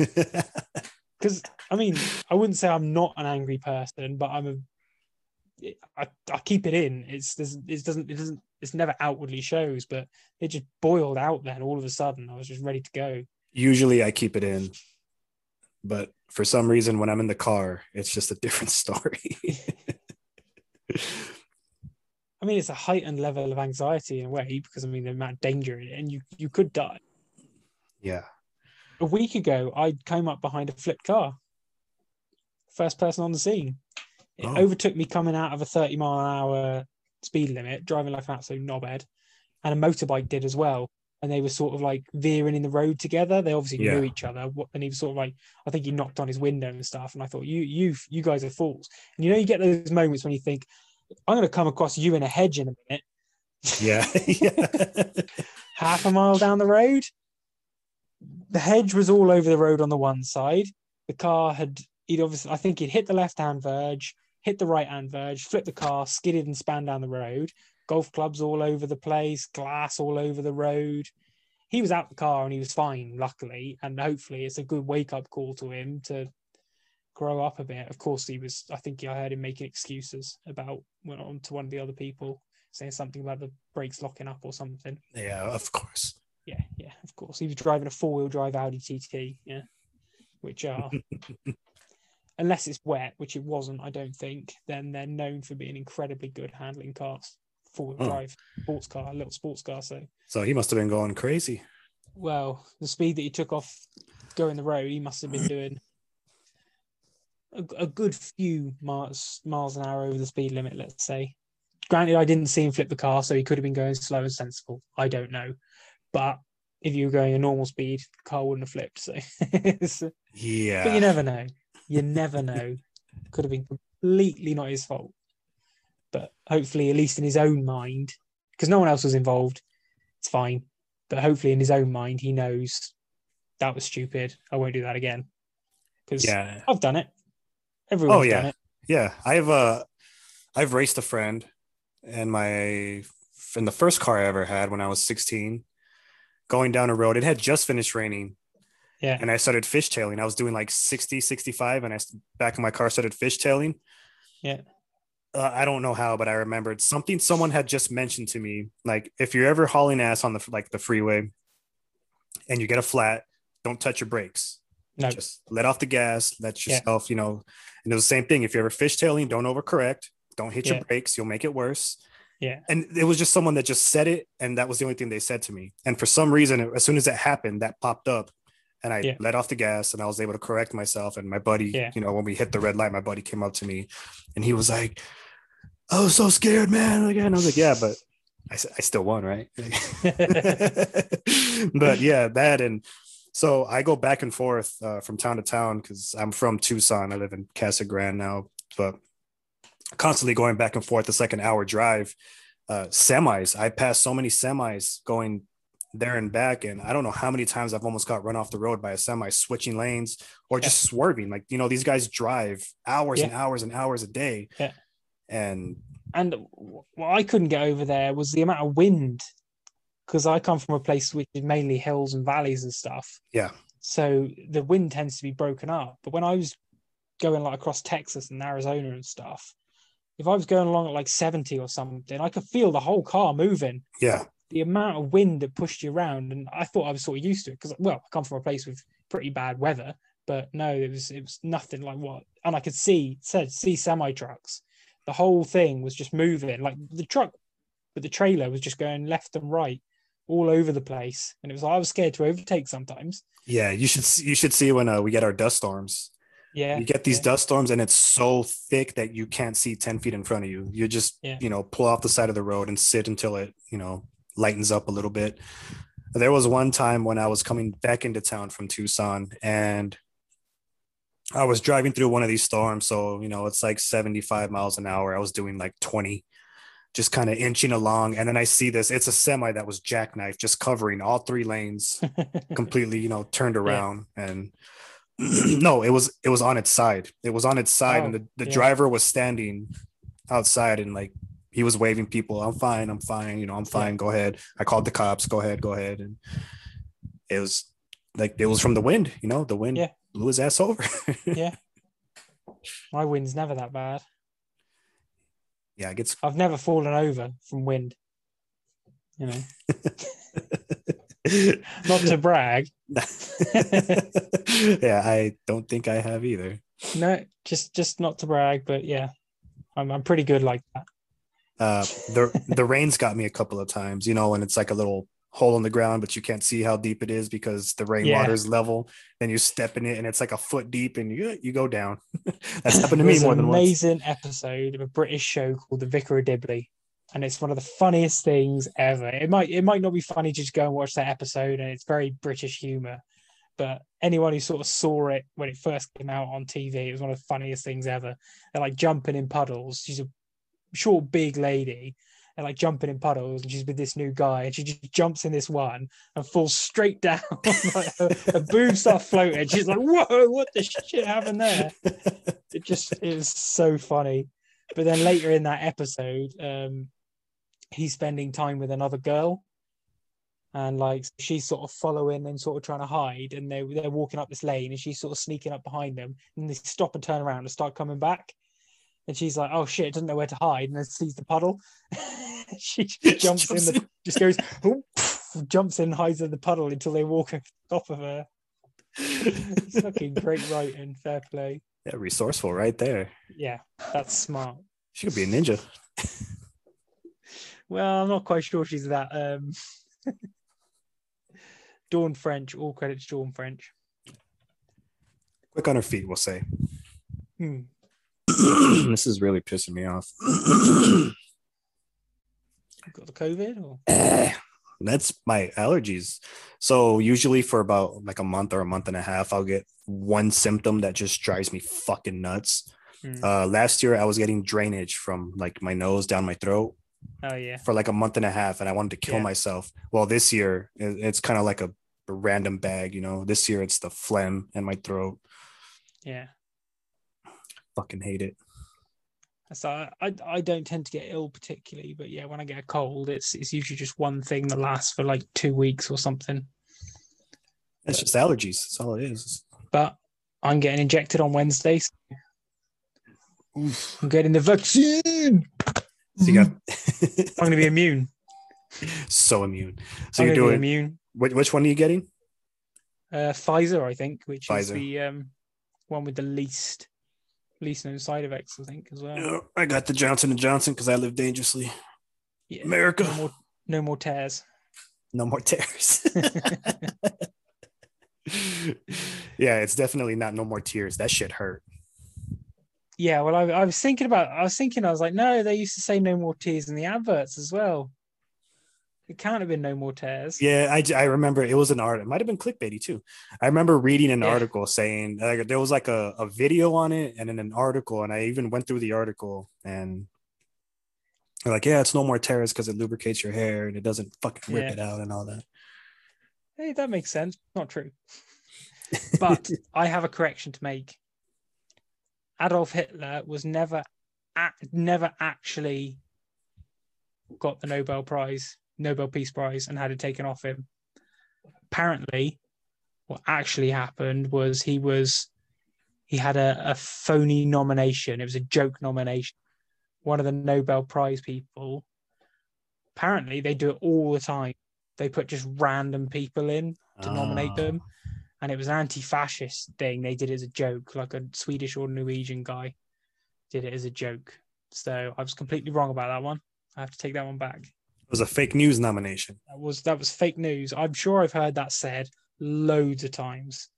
because I mean, I wouldn't say I'm not an angry person, but I'm a. I, I keep it in. It's it doesn't it doesn't it's never outwardly shows, but it just boiled out. Then all of a sudden, I was just ready to go. Usually, I keep it in, but for some reason, when I'm in the car, it's just a different story. I mean, it's a heightened level of anxiety in a way because I mean the amount of danger in it, and you you could die. yeah. A week ago, I came up behind a flipped car. First person on the scene. It Oh. overtook me coming out of a 30 mile an hour speed limit, driving like an absolute knobhead. And a motorbike did as well. And they were sort of like veering in the road together. They obviously Yeah. knew each other. And he was sort of like, I think he knocked on his window and stuff. And I thought, you, you, you guys are fools. And you know, you get those moments when you think, I'm going to come across you in a hedge in a minute Yeah. half a mile down the road. The hedge was all over the road on the one side. The car had, he'd obviously, I think he'd hit the left hand verge, hit the right hand verge, flipped the car, skidded and span down the road. Golf clubs all over the place, glass all over the road. He was out the car and he was fine, luckily. And hopefully it's a good wake up call to him to grow up a bit. Of course, he was, I think I heard him making excuses about, went on to one of the other people saying something about the brakes locking up or something. yeah, of course. Yeah, yeah, of course. He was driving a four wheel drive Audi TT, yeah, which uh, are, unless it's wet, which it wasn't, I don't think, then they're known for being incredibly good handling cars. Four wheel Oh. Hmm. drive sports car, a little sports car. So, So he must have been going crazy. well, the speed that he took off going the road, he must have been doing a, a good few miles, miles an hour over the speed limit, let's say. Granted, I didn't see him flip the car, so he could have been going slow and sensible. I don't know. But if you were going a normal speed, the car wouldn't have flipped. So, So- Yeah. but you never know. You never know. Could have been completely not his fault. But hopefully, at least in his own mind, because no one else was involved, it's fine. But hopefully, in his own mind, he knows that was stupid. I won't do that again. Because yeah. I've done it. Everyone's Oh, yeah. Yeah. I've uh I've raced a friend and my in the first car I ever had when I was 16, going down a road. It had just finished raining. Yeah. And I started fishtailing. I was doing like 60, 65, and I back in my car started fishtailing. Yeah. Uh, I don't know how, but I remembered something someone had just mentioned to me. Like, if you're ever hauling ass on the like the freeway, and you get a flat, don't touch your brakes. No. Just let off the gas. Let Yeah. yourself, you know. And it was the same thing. If you're ever fishtailing, don't overcorrect. Don't hit Yeah. your brakes. You'll make it worse. Yeah. And it was just someone that just said it, and that was the only thing they said to me. And for some reason, as soon as that happened, that popped up, and I Yeah. let off the gas, and I was able to correct myself. And my buddy, Yeah. you know, when we hit the red light, my buddy came up to me, and he was like, "I was so scared, man!" Again, I was like, "Yeah, but I, I still won, right?" but yeah, that and so I go back and forth uh, from town to town because I'm from Tucson. I live in Casa Grande now, but constantly going back and forth. It's like an hour drive. Uh, semis. I pass so many semis going there and back, and I don't know how many times I've almost got run off the road by a semi switching lanes or just swerving. Like you know, these guys drive hours and hours and hours a day, Yeah. and And what I couldn't get over there was the amount of wind, because I come from a place which is mainly hills and valleys and stuff. Yeah. So the wind tends to be broken up. But when I was going like across Texas and Arizona and stuff, if I was going along at like 70 or something, I could feel the whole car moving. yeah, The amount of wind that pushed you around, and I thought I was sort of used to it because, well, I come from a place with pretty bad weather, but no, it was it was nothing like what. And I could see said see semi trucks. The whole thing was just moving, like the truck, but the trailer was just going left and right, all over the place, and it was I was scared to overtake sometimes. yeah. You should see- you should see when uh, we get our dust storms. Yeah, you get these yeah. dust storms and it's so thick that you can't see 10 feet in front of you you just Yeah. you know pull off the side of the road and sit until it you know lightens up a little bit there was one time when i was coming back into town from tucson and i was driving through one of these storms so you know it's like 75 miles an hour i was doing like 20 just kind of inching along and then i see this it's a semi that was jackknife just covering all three lanes completely you know turned around and no it was it was on its side it was on its side and Oh, the, the yeah. driver was standing outside and like he was waving people i'm fine i'm fine you know i'm fine go ahead i called the cops go ahead go ahead and it was like it was from the wind you know the wind Yeah. blew his ass over. Yeah. My wind's never that bad. Yeah, it gets I've never fallen over from wind. You know, not to brag. yeah, I don't think I have either. No, just just not to brag, but yeah, I'm I'm pretty good like that. Uh, the the rain's got me a couple of times, you know, and it's like a little hole in the ground, but you can't see how deep it is because the rainwater is level. Then you step in it, and it's like a foot deep, and you you go down. That's happened to me more an than once. amazing episode of a British show called The Vicar of Dibley, and it's one of the funniest things ever. It might it might not be funny to just go and watch that episode, and it's very British humour. But anyone who sort of saw it when it first came out on TV, it was one of the funniest things ever. They're like jumping in puddles. She's a short, big lady. They're like jumping in puddles, and she's with this new guy, and she just jumps in this one and falls straight down. like her, her boobs start floating. She's like, "Whoa, what the shit happened there?" it just is so funny. But then later in that episode, um, he's spending time with another girl, and like she's sort of following and sort of trying to hide, and they they're walking up this lane, and she's sort of sneaking up behind them, and they stop and turn around and start coming back. And she's like, "Oh shit!" Doesn't know where to hide, and then sees the puddle. she jumps in, the, just goes, jumps in, hides in the puddle until they walk on top of her. It's fucking great writing, fair play. yeah, resourceful right there. Yeah, that's smart. She could be a ninja. Well, I'm not quite sure she's that. Um, Dawn French, all credit to Dawn French. Quick on her feet, we'll say. Hmm. this is really pissing me off. Got the COVID or Eh, That's my allergies. So usually for about like a month or a month and a half, I'll get one symptom that just drives me fucking nuts. Hmm. Uh, last year I was getting drainage from like my nose down my throat oh yeah, for like a month and a half, and I wanted to kill Yeah. myself. Well, this year it's kind of like a random bag, you know. This year it's the phlegm in my throat. yeah. Fucking hate it. So I, I I don't tend to get ill particularly, but yeah, when I get a cold, it's it's usually just one thing that lasts for like two weeks or something. It's just allergies. That's all it is. But I'm getting injected on Wednesday. so I'm getting the vaccine. So you got I'm going to be immune. so immune. So I'm you're going to be doing immune. which, which one are you getting? Uh, Pfizer, I think, which is the um, one with the least least known side effects, I think, as well. Yeah, I got the Johnson and Johnson because I live dangerously. Yeah. America, No more, no more tears. no more tears. yeah, it's definitely not no more tears. That shit hurt. Yeah, well, I, I was thinking about. I was thinking. I was like, no, they used to say no more tears in the adverts as well. It can't have been no more tears. Yeah, I, I remember it was an art. It might have been clickbaity too. I remember reading an Yeah. article saying like, there was like a, a video on it and then an article, and I even went through the article and like, yeah, it's no more tears because it lubricates your hair and it doesn't fucking rip Yeah. it out and all that. Hey, that makes sense. Not true. But I have a correction to make. Adolf Hitler was never, never actually got the Nobel Prize, Nobel Peace Prize, and had it taken off him. Apparently, what actually happened was he was, he had a, a phony nomination. It was a joke nomination. One of the Nobel Prize people. Apparently, they do it all the time. They put just random people in to nominate Oh. them. And it was an anti fascist thing. They did it as a joke, like a Swedish or Norwegian guy did it as a joke. So I was completely wrong about that one. I have to take that one back. It was a fake news nomination. That was that was fake news. I'm sure I've heard that said loads of times.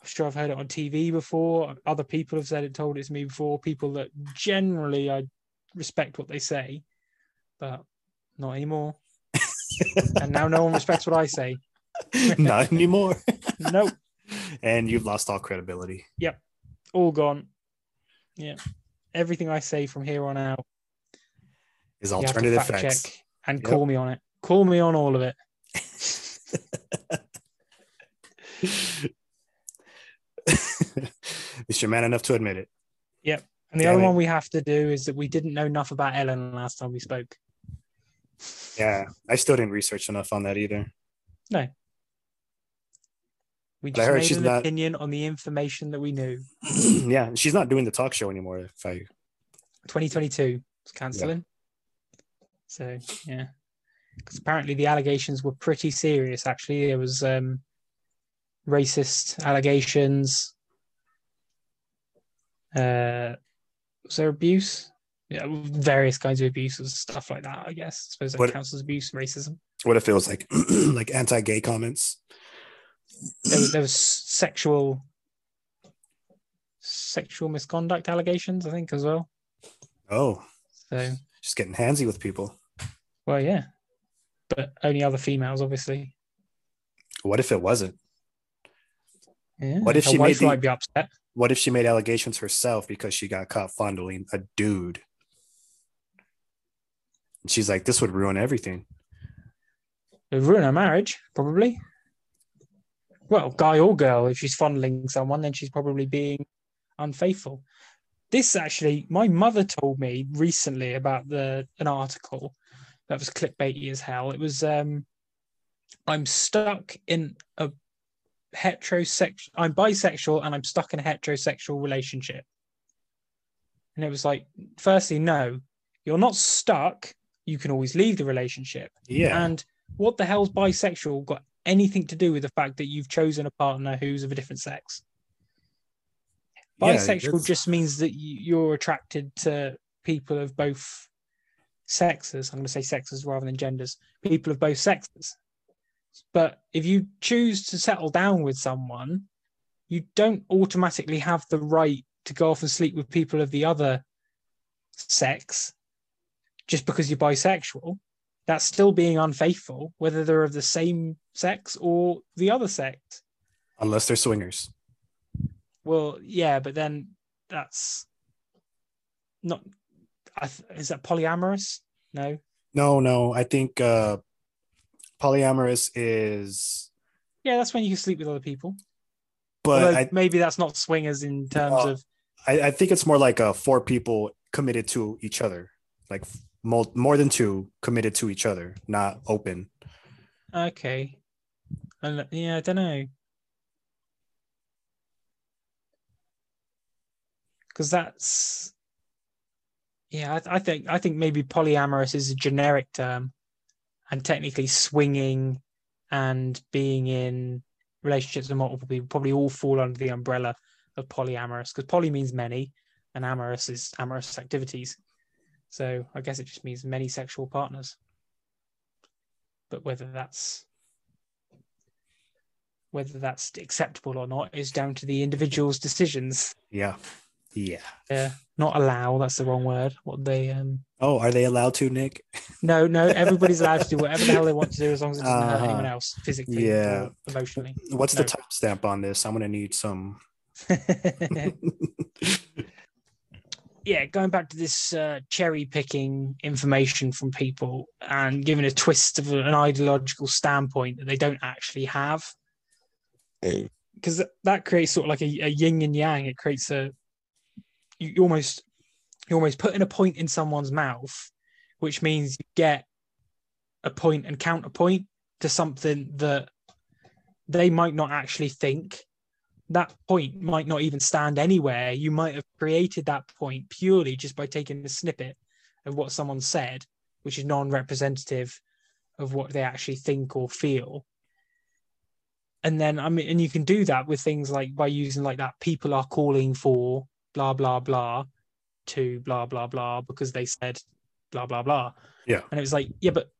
I'm sure I've heard it on TV before. Other people have said it, told it to me before. People that generally I respect what they say, but not anymore. and now no one respects what I say. Not anymore. Nope. and you've lost all credibility. Yep. All gone. Yeah. Everything I say from here on out, Is you have to alternative fact facts. check and Yep. call me on it. Call me on all of it. At least you're man enough to admit it. Yep. And the Damn other it. one we have to do is that we didn't know enough about Ellen last time we spoke. Yeah, I still didn't research enough on that either. No. We But just made she's an not- opinion on the information that we knew. yeah, she's not doing the talk show anymore. If I 2022 it's cancelling. So yeah, because apparently the allegations were pretty serious. Actually, there was um, racist allegations. Uh, was there abuse? Yeah, various kinds of abuses, and stuff like that. I guess. I suppose that What- counts as abuse, racism. what if it was like like anti-gay comments? There was there was sexual sexual misconduct allegations, I think, as well. Oh, So just getting handsy with people. well, yeah, but only other females, obviously. What if it wasn't? Yeah. What if Her she made the- might be upset? What if she made allegations herself because she got caught fondling a dude? And she's like, this would ruin everything. It would ruin her marriage, probably. Well, guy or girl, if she's fondling someone, then she's probably being unfaithful. This actually, my mother told me recently about the an article that was clickbaity as hell. It was um I'm stuck in a heterosexual I'm bisexual and I'm stuck in a heterosexual relationship. And it was like, firstly, no, you're not stuck. You can always leave the relationship. Yeah. And what the hell's bisexual got anything to do with the fact that you've chosen a partner who's of a different sex? Yeah, Bisexual that's- just means that you're attracted to people of both sexes. I'm going to say sexes rather than genders. People of both sexes. But if you choose to settle down with someone, you don't automatically have the right to go off and sleep with people of the other sex just because you're bisexual that's still being unfaithful, whether they're of the same sex or the other sex. Unless they're swingers. Well, yeah, but then that's not. Th- is that polyamorous? No. No, no. I think uh polyamorous is Yeah, that's when you can sleep with other people. but I, maybe that's not swingers in terms Uh, of. I I think it's more like uh four people committed to each other. Like more, more than two committed to each other, not open. Okay. And yeah, I don't know. Because that's. Yeah, I, I think I think maybe polyamorous is a generic term, and technically swinging and being in relationships with multiple people probably all fall under the umbrella of polyamorous because poly means many and amorous is amorous activities. So I guess it just means many sexual partners. But whether that's whether that's acceptable or not is down to the individual's decisions. Yeah. Yeah. Yeah, not allow. That's the wrong word. What they um. Oh, are they allowed to, Nick? No, no. Everybody's allowed to do whatever the hell they want to do as long as it doesn't hurt Uh-huh. anyone else physically Yeah. or emotionally. What's No. the timestamp on this? I'm gonna need some. yeah, going back to this uh, cherry picking information from people and giving a twist of an ideological standpoint that they don't actually have, because that creates sort of like a, a yin and yang. It creates a you, you almost you're almost putting a point in someone's mouth, which means you get a point and counterpoint to something that they might not actually think that point might not even stand anywhere. You might have created that point purely just by taking a snippet of what someone said, which is non representative of what they actually think or feel. And then, I mean, and you can do that with things like by using like that people are calling for blah, blah, blah to blah, blah, blah because they said blah, blah, blah. Yeah. And it was like, yeah, but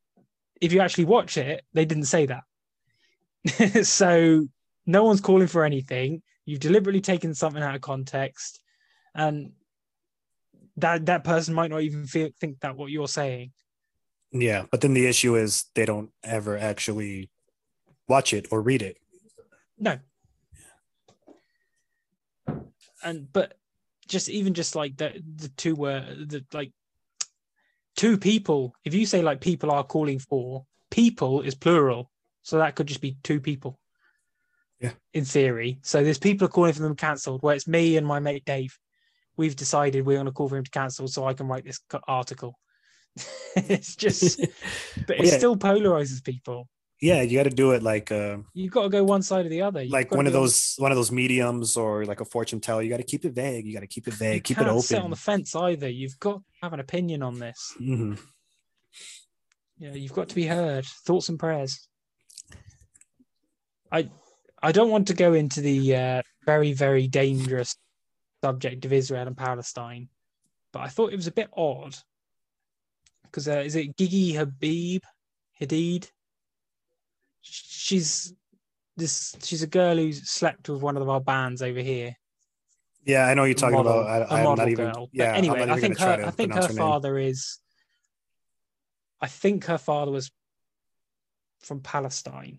if you actually watch it, they didn't say that. so no one's calling for anything. You've deliberately taken something out of context, and that that person might not even feel, think that what you're saying. Yeah, but then the issue is they don't ever actually watch it or read it. No. And but just even just like the the two were the like two people. If you say like people are calling for people is plural, so that could just be two people. Yeah. In theory, so there's people are calling for them cancelled. Where it's me and my mate Dave. We've decided we're going to call for him to cancel, so I can write this article. it's just, but it Yeah. still polarizes people. Yeah, you got to do it like uh, You've got to go one side or the other. You've like one of those one of those mediums or like a fortune teller. You got to keep it vague. You got to keep it You vague. Keep it can't sit on the fence either. You've got to have an opinion on this. Mhm. Yeah, you've got to be heard. Thoughts and prayers. I I don't want to go into the uh, very very dangerous subject of Israel and Palestine, but I thought it was a bit odd because uh, is it Gigi Habib Hadid? She's this. She's a girl who slept with one of our bands over here. Yeah, I know you're talking model- about. a I, I'm model not even. girl. But Yeah, I'm anyway, I think her. I think her her father is. I think her father was from Palestine.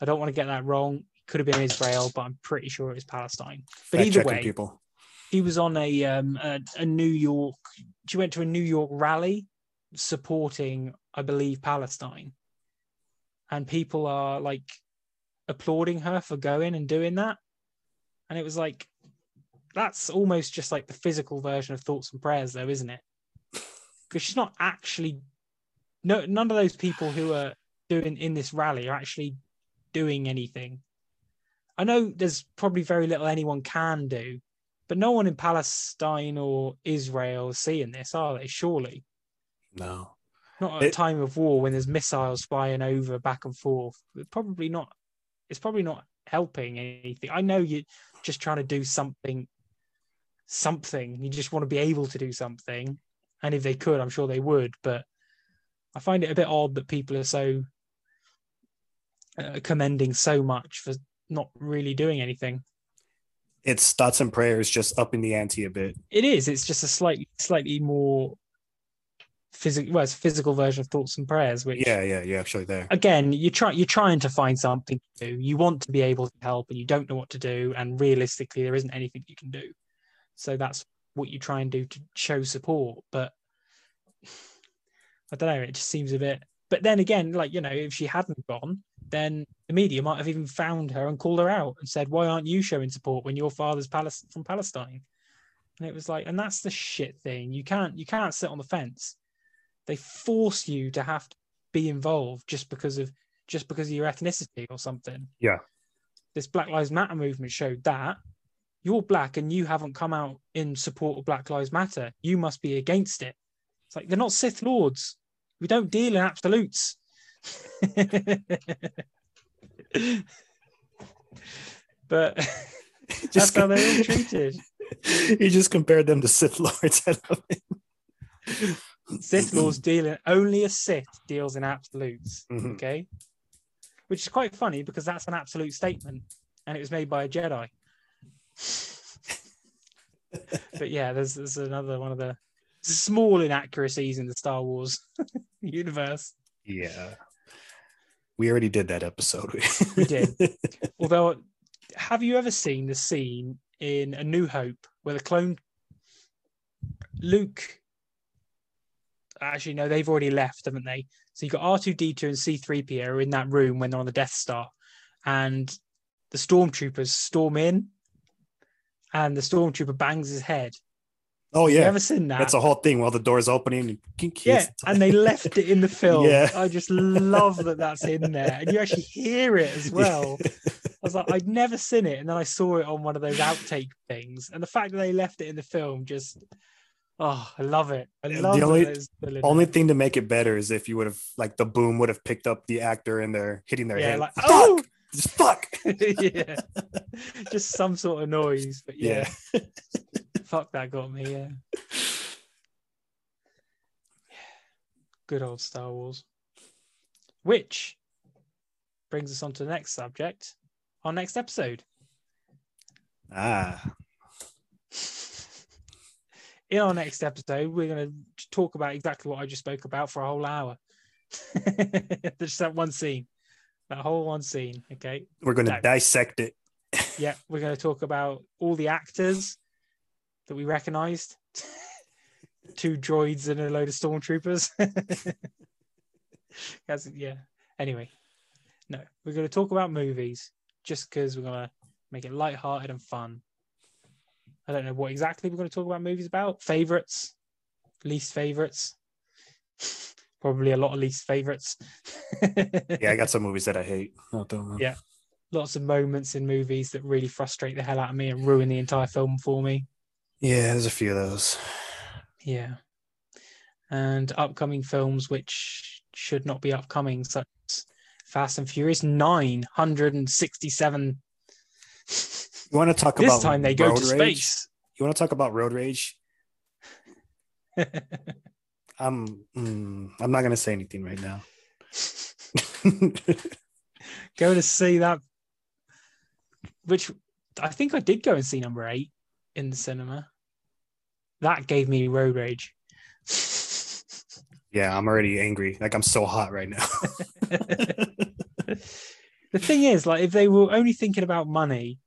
I don't want to get that wrong. Could have been Israel, but I'm pretty sure it was Palestine. But Fact either way, people. she was on a um a, a New York. She went to a New York rally supporting, I believe, Palestine, and people are like applauding her for going and doing that. And it was like, that's almost just like the physical version of thoughts and prayers, though, isn't it? Because she's not actually. No, none of those people who are doing in this rally are actually doing anything. I know there's probably very little anyone can do, but no one in Palestine or Israel is seeing this, are they? Surely No. Not at a time of war when there's missiles flying over back and forth. It's probably not. It's probably not helping anything. I know you're just trying to do something. Something you just want to be able to do something, and if they could, I'm sure they would. But I find it a bit odd that people are so uh, commending so much for not really doing anything. It's thoughts and prayers just upping the ante a bit. It is. It's just a slightly, slightly more physical. Well, it's a physical version of thoughts and prayers, which Yeah, yeah, you're actually there. again, you try. You're trying to find something to do. You want to be able to help, and you don't know what to do. And realistically, there isn't anything you can do. So that's what you try and do to show support. But I don't know. It just seems a bit. But then again, like you know, if she hadn't gone, then the media might have even found her and called her out and said, "Why aren't you showing support when your father's Palis- from Palestine?" And it was like, and that's the shit thing. You can't you can't sit on the fence. They force you to have to be involved just because of just because of your ethnicity or something. Yeah. This Black Lives Matter movement showed that you're black and you haven't come out in support of Black Lives Matter. You must be against it. It's like they're not Sith Lords. We don't deal in absolutes. but that's Just how they're all treated. you just compared them to Sith Lords. I love it. Sith Lords deal in only a Sith deals in absolutes. Mhm. Okay. Which is quite funny because that's an absolute statement and it was made by a Jedi. but yeah, there's, there's another one of the small inaccuracies in the Star Wars universe. Yeah. We already did that episode. We did. Although, have you ever seen the scene in A New Hope where the clone Luke? Actually, no, they've already left, haven't they? So you've got R two D two and C three PO are in that room when they're on the Death Star, and the stormtroopers storm in, and the stormtrooper bangs his head. oh yeah, ever seen that? That's a whole thing while the door's opening. and kink, yeah, and they left it in the film. Yeah. I just love that that's in there, and you actually hear it as well. I was like, I'd never seen it, and then I saw it on one of those outtake things, and the fact that they left it in the film just, oh, I love it. I The only- that it's still in Only thing to make it better is if you would have like the boom would have picked up the actor and they're hitting their yeah, head. like fuck, oh, just fuck. yeah, just some sort of noise, but yeah, Yeah. fuck that got me. Yeah, good old Star Wars. Which brings us on to the next subject, our next episode. Ah, in our next episode, we're going to talk about exactly what I just spoke about for a whole hour. just that one scene, that whole one scene. Okay. we're gonna No. dissect it. Yeah. We're going to talk about all the actors that we recognized two droids and a load of stormtroopers. Yeah. Anyway, no, we're going to talk about movies just because we're going to make it lighthearted and fun. I don't know what exactly we're going to talk about movies about. Favorites, least favorites. Probably a lot of least favorites. Yeah, I got some movies that I hate. Don't- Yeah. Lots of moments in movies that really frustrate the hell out of me and ruin the entire film for me. yeah, there's a few of those. Yeah. And upcoming films which should not be upcoming, such as Fast and Furious 967. You want to talk This about time they go road to rage? space. You want to talk about road rage? I'm mm, I'm not gonna say anything right now. go to see that, which I think I did go and see number eight in the cinema. That gave me road rage. yeah, I'm already angry. Like I'm so hot right now. the thing is, like, if they were only thinking about money,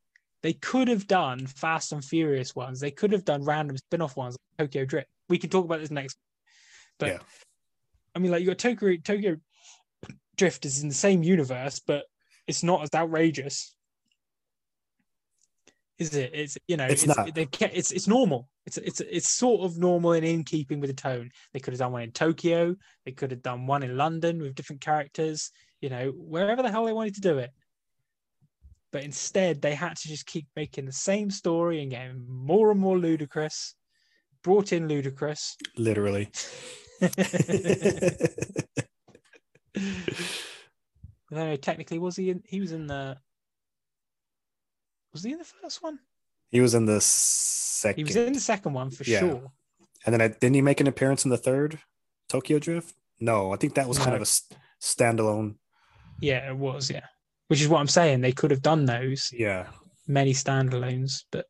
they could have done Fast and Furious ones. They could have done random spin-off ones, like Tokyo Drift. We can talk about this next. But Yeah. I mean, like, you got Tokyo Tokyo Drift is in the same universe, but it's not as outrageous. Is it? It's you know, It's it's not. They, ca- it's it's normal. It's it's it's sort of normal and in keeping with the tone. They could have done one in Tokyo. They could have done one in London with different characters. You know, wherever the hell they wanted to do it. But instead, they had to just keep making the same story and getting more and more ludicrous. Brought in Ludacris. Literally. no, technically, was he in? He was in the. Was he in the first one? he was in the second. He was in the second one for Yeah. sure. And then I, didn't he make an appearance in the third Tokyo Drift? No, I think that was kind of a standalone. Yeah, it was. Yeah, which is what I'm saying. They could have done those Yeah. many standalones, but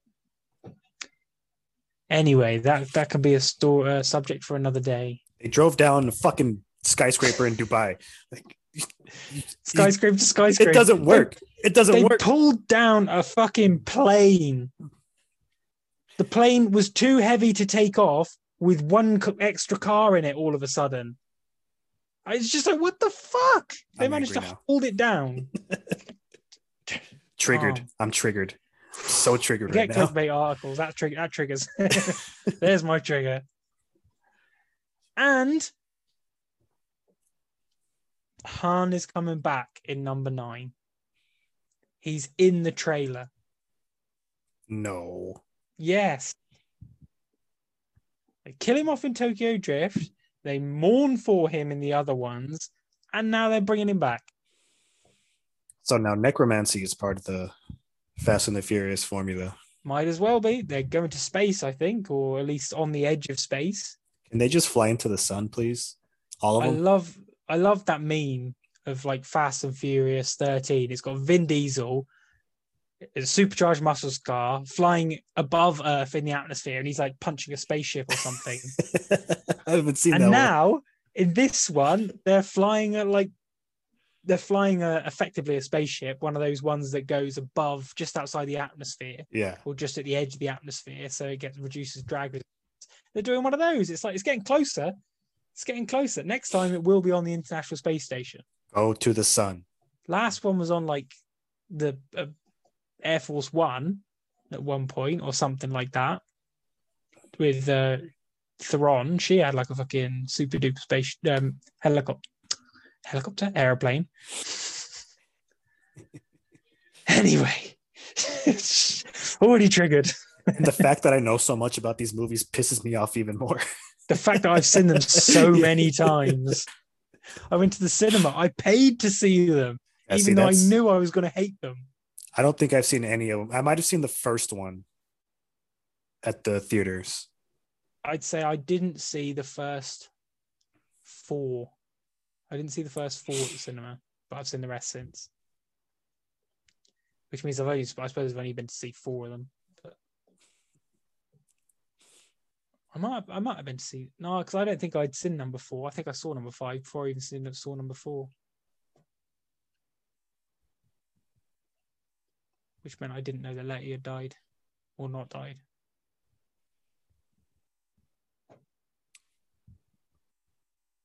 anyway, that that can be a store uh, subject for another day. They drove down a fucking skyscraper in Dubai. Like, Skyscraper to skyscraper. it doesn't work. It doesn't They work. pulled down a fucking plane. The plane was too heavy to take off with one extra car in it. All of a sudden, I was just like, "What the fuck?" They I'm managed to now. hold it down. Triggered. Oh. I'm triggered. So triggered Get right now. clickbait articles. That trigger. That triggers. There's my trigger. And Han is coming back in number nine. He's in the trailer. No. Yes. They kill him off in Tokyo Drift. They mourn for him in the other ones, and now they're bringing him back. So now necromancy is part of the Fast and the Furious formula. Might as well be. They're going to space, I think, or at least on the edge of space. Can they just fly into the sun, please? All of I them? love I love that meme of like Fast and Furious 13. It's got Vin Diesel, a supercharged muscle car, flying above Earth in the atmosphere, and he's like punching a spaceship or something. I haven't seen and that one. now in this one, they're flying a like they're flying a, effectively a spaceship, one of those ones that goes above just outside the atmosphere Yeah. or just at the edge of the atmosphere, so it gets reduces drag. They're doing one of those. It's like it's getting closer. It's getting closer. Next time it will be on the International Space Station. Go to the sun. Last one was on like the uh, Air Force One at one point or something like that with uh, Theron. She had like a fucking super duper space um, helicopter, helicopter airplane. anyway, already triggered. The fact that I know so much about these movies pisses me off even more. the fact that I've seen them so many times. I went to the cinema. I paid to see them, Yeah, see, even though I knew I was going to hate them. I don't think I've seen any of them. I might have seen the first one at the theaters. I'd say I didn't see the first four. I didn't see the first four at the cinema, but I've seen the rest since. Which means I've only, I suppose I've only been to see four of them. But I might, I might have been to see no, because I don't think I'd seen number four. I think I saw number five before I even seen, saw number four. Which meant I didn't know that Letty had died or not died.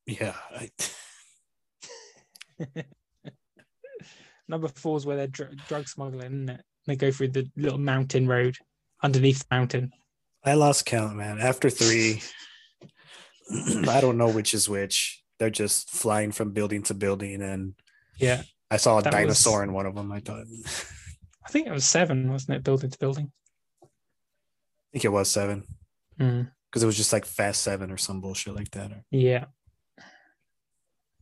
Yeah. I, Number four is where they're dr- drug smuggling, isn't it? They go through the little mountain road underneath the mountain. I lost count, man. After three, I don't know which is which. they're just flying from building to building, and Yeah. I saw a dinosaur was- in one of them. I thought, I think it was seven, wasn't it? Building to building. I think it was seven Mm, because it was just like Fast Seven or some bullshit like that. Or... yeah.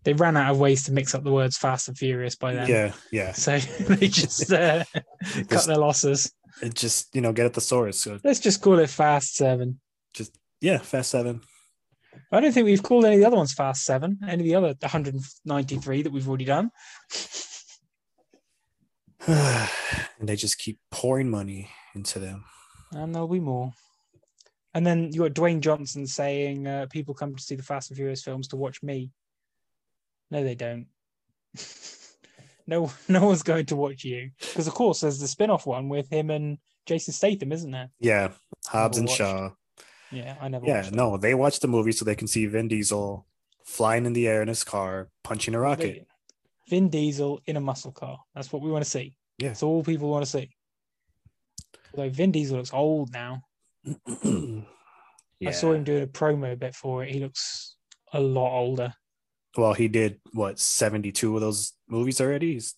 They ran out of ways to mix up the words fast and furious by then. Yeah, yeah. So they just uh, cut Just- their losses. It just you know get at the source. So Let's just call it Fast Seven. Just, yeah, Fast Seven. I don't think we've called any of the other ones Fast Seven. Any of the other 193 that we've already done. and they just keep pouring money into them. And there'll be more. And then you got Dwayne Johnson saying uh, people come to see the Fast and Furious films to watch me. No, they don't. no, no one's going to watch you because, of course, there's the spin-off one with him and Jason Statham, isn't there? Yeah, Hobbs and watched. Shaw. Yeah, I never. Yeah, no, they watch the movie so they can see Vin Diesel flying in the air in his car, punching a rocket. Vin Diesel in a muscle car. That's what we want to see. Yeah. That's all people want to see. Although Vin Diesel looks old now. yeah. I saw him doing a promo bit for it. He looks a lot older. Well, he did what seventy two of those movies already. He's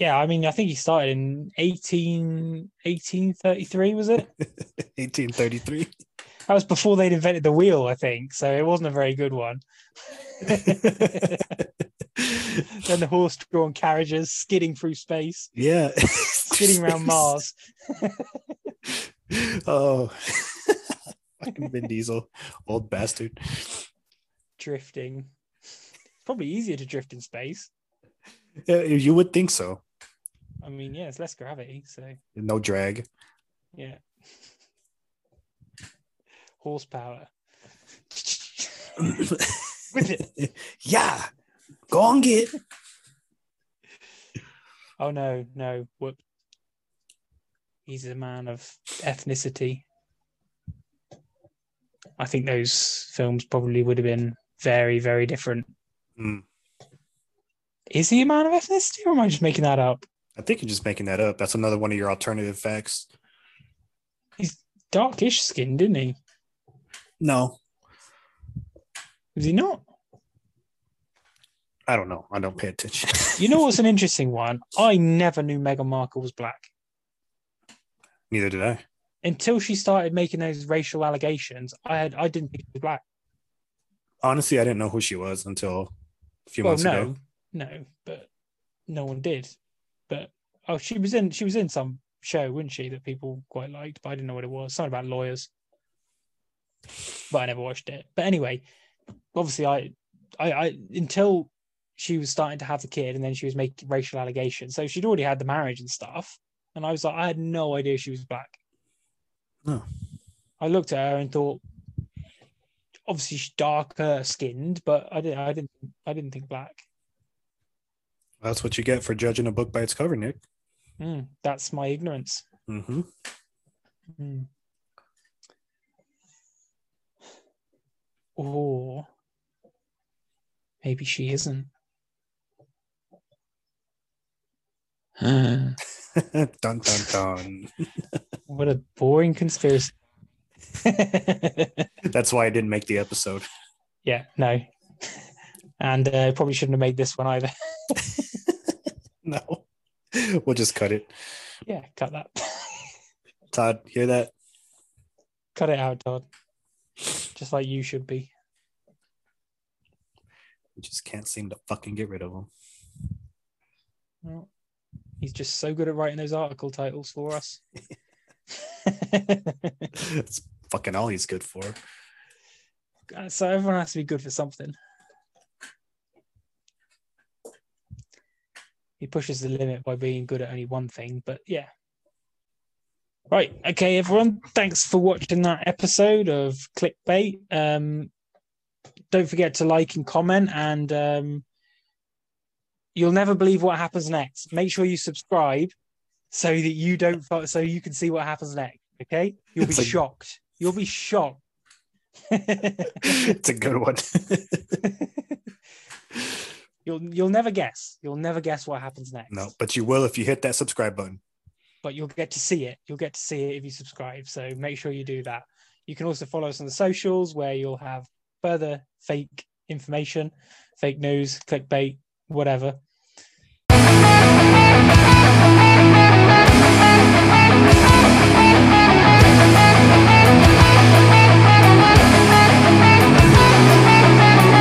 Yeah, I mean, I think he started in 18, 1833, was it? eighteen thirty three. That was before they'd invented the wheel, I think. So it wasn't a very good one. then the horse drawn carriages skidding through space, yeah, skidding around Mars. oh, fucking Vin Diesel, old bastard. drifting. It's probably easier to drift in space. Yeah, you would think so. I mean, yeah, it's less gravity, so No drag. yeah. Horsepower. With it. yeah, go on, get. Oh no, no, whoop. He's a man of ethnicity. I think those films probably would have been very, very different. Mm. Is he a man of ethnicity, or am I just making that up? I think you're just making that up. That's another one of your alternative facts. He's darkish skin, didn't he? No, Is he not? I don't know. I don't pay attention. You know what's an interesting one? I never knew Meghan Markle was black Neither did I. until she started making those racial allegations. I had I didn't think she was black. Honestly, I didn't know who she was until a few well, months no, ago. no, but no one did. But oh, she was in she was in some show, wasn't she, that people quite liked, but I didn't know what it was. Something about lawyers. But I never watched it. But anyway, obviously I I, I until she was starting to have the kid and then she was making racial allegations. So she'd already had the marriage and stuff. And I was like, I had no idea she was black. No. I looked at her and thought, obviously she's darker skinned, but I didn't I didn't I didn't think black. That's what you get for judging a book by its cover, Nick. Mm, that's my ignorance. Mm-hmm. Mm. Or maybe she isn't. dun dun dun. what a boring conspiracy. That's why I didn't make the episode. yeah, no. And uh, probably shouldn't have made this one either. No, we'll just cut it. yeah, cut that. Todd, hear that? cut it out, Todd. Just like you should be. We just can't seem to fucking get rid of him. Well, he's just so good at writing those article titles for us. That's fucking all he's good for. so everyone has to be good for something. He pushes the limit by being good at only one thing, but yeah. Right. Okay, everyone. Thanks for watching that episode of Clickbait. Um, don't forget to like and comment, and um, you'll never believe what happens next. Make sure you subscribe so that you don't, so you can see what happens next. Okay, you'll be like- shocked. You'll be shocked. it's a good one. You'll you'll never guess. You'll never guess what happens next. no, but you will if you hit that subscribe button. But you'll get to see it. You'll get to see it if you subscribe. So make sure you do that. You can also follow us on the socials where you'll have further fake information, fake news, clickbait, whatever.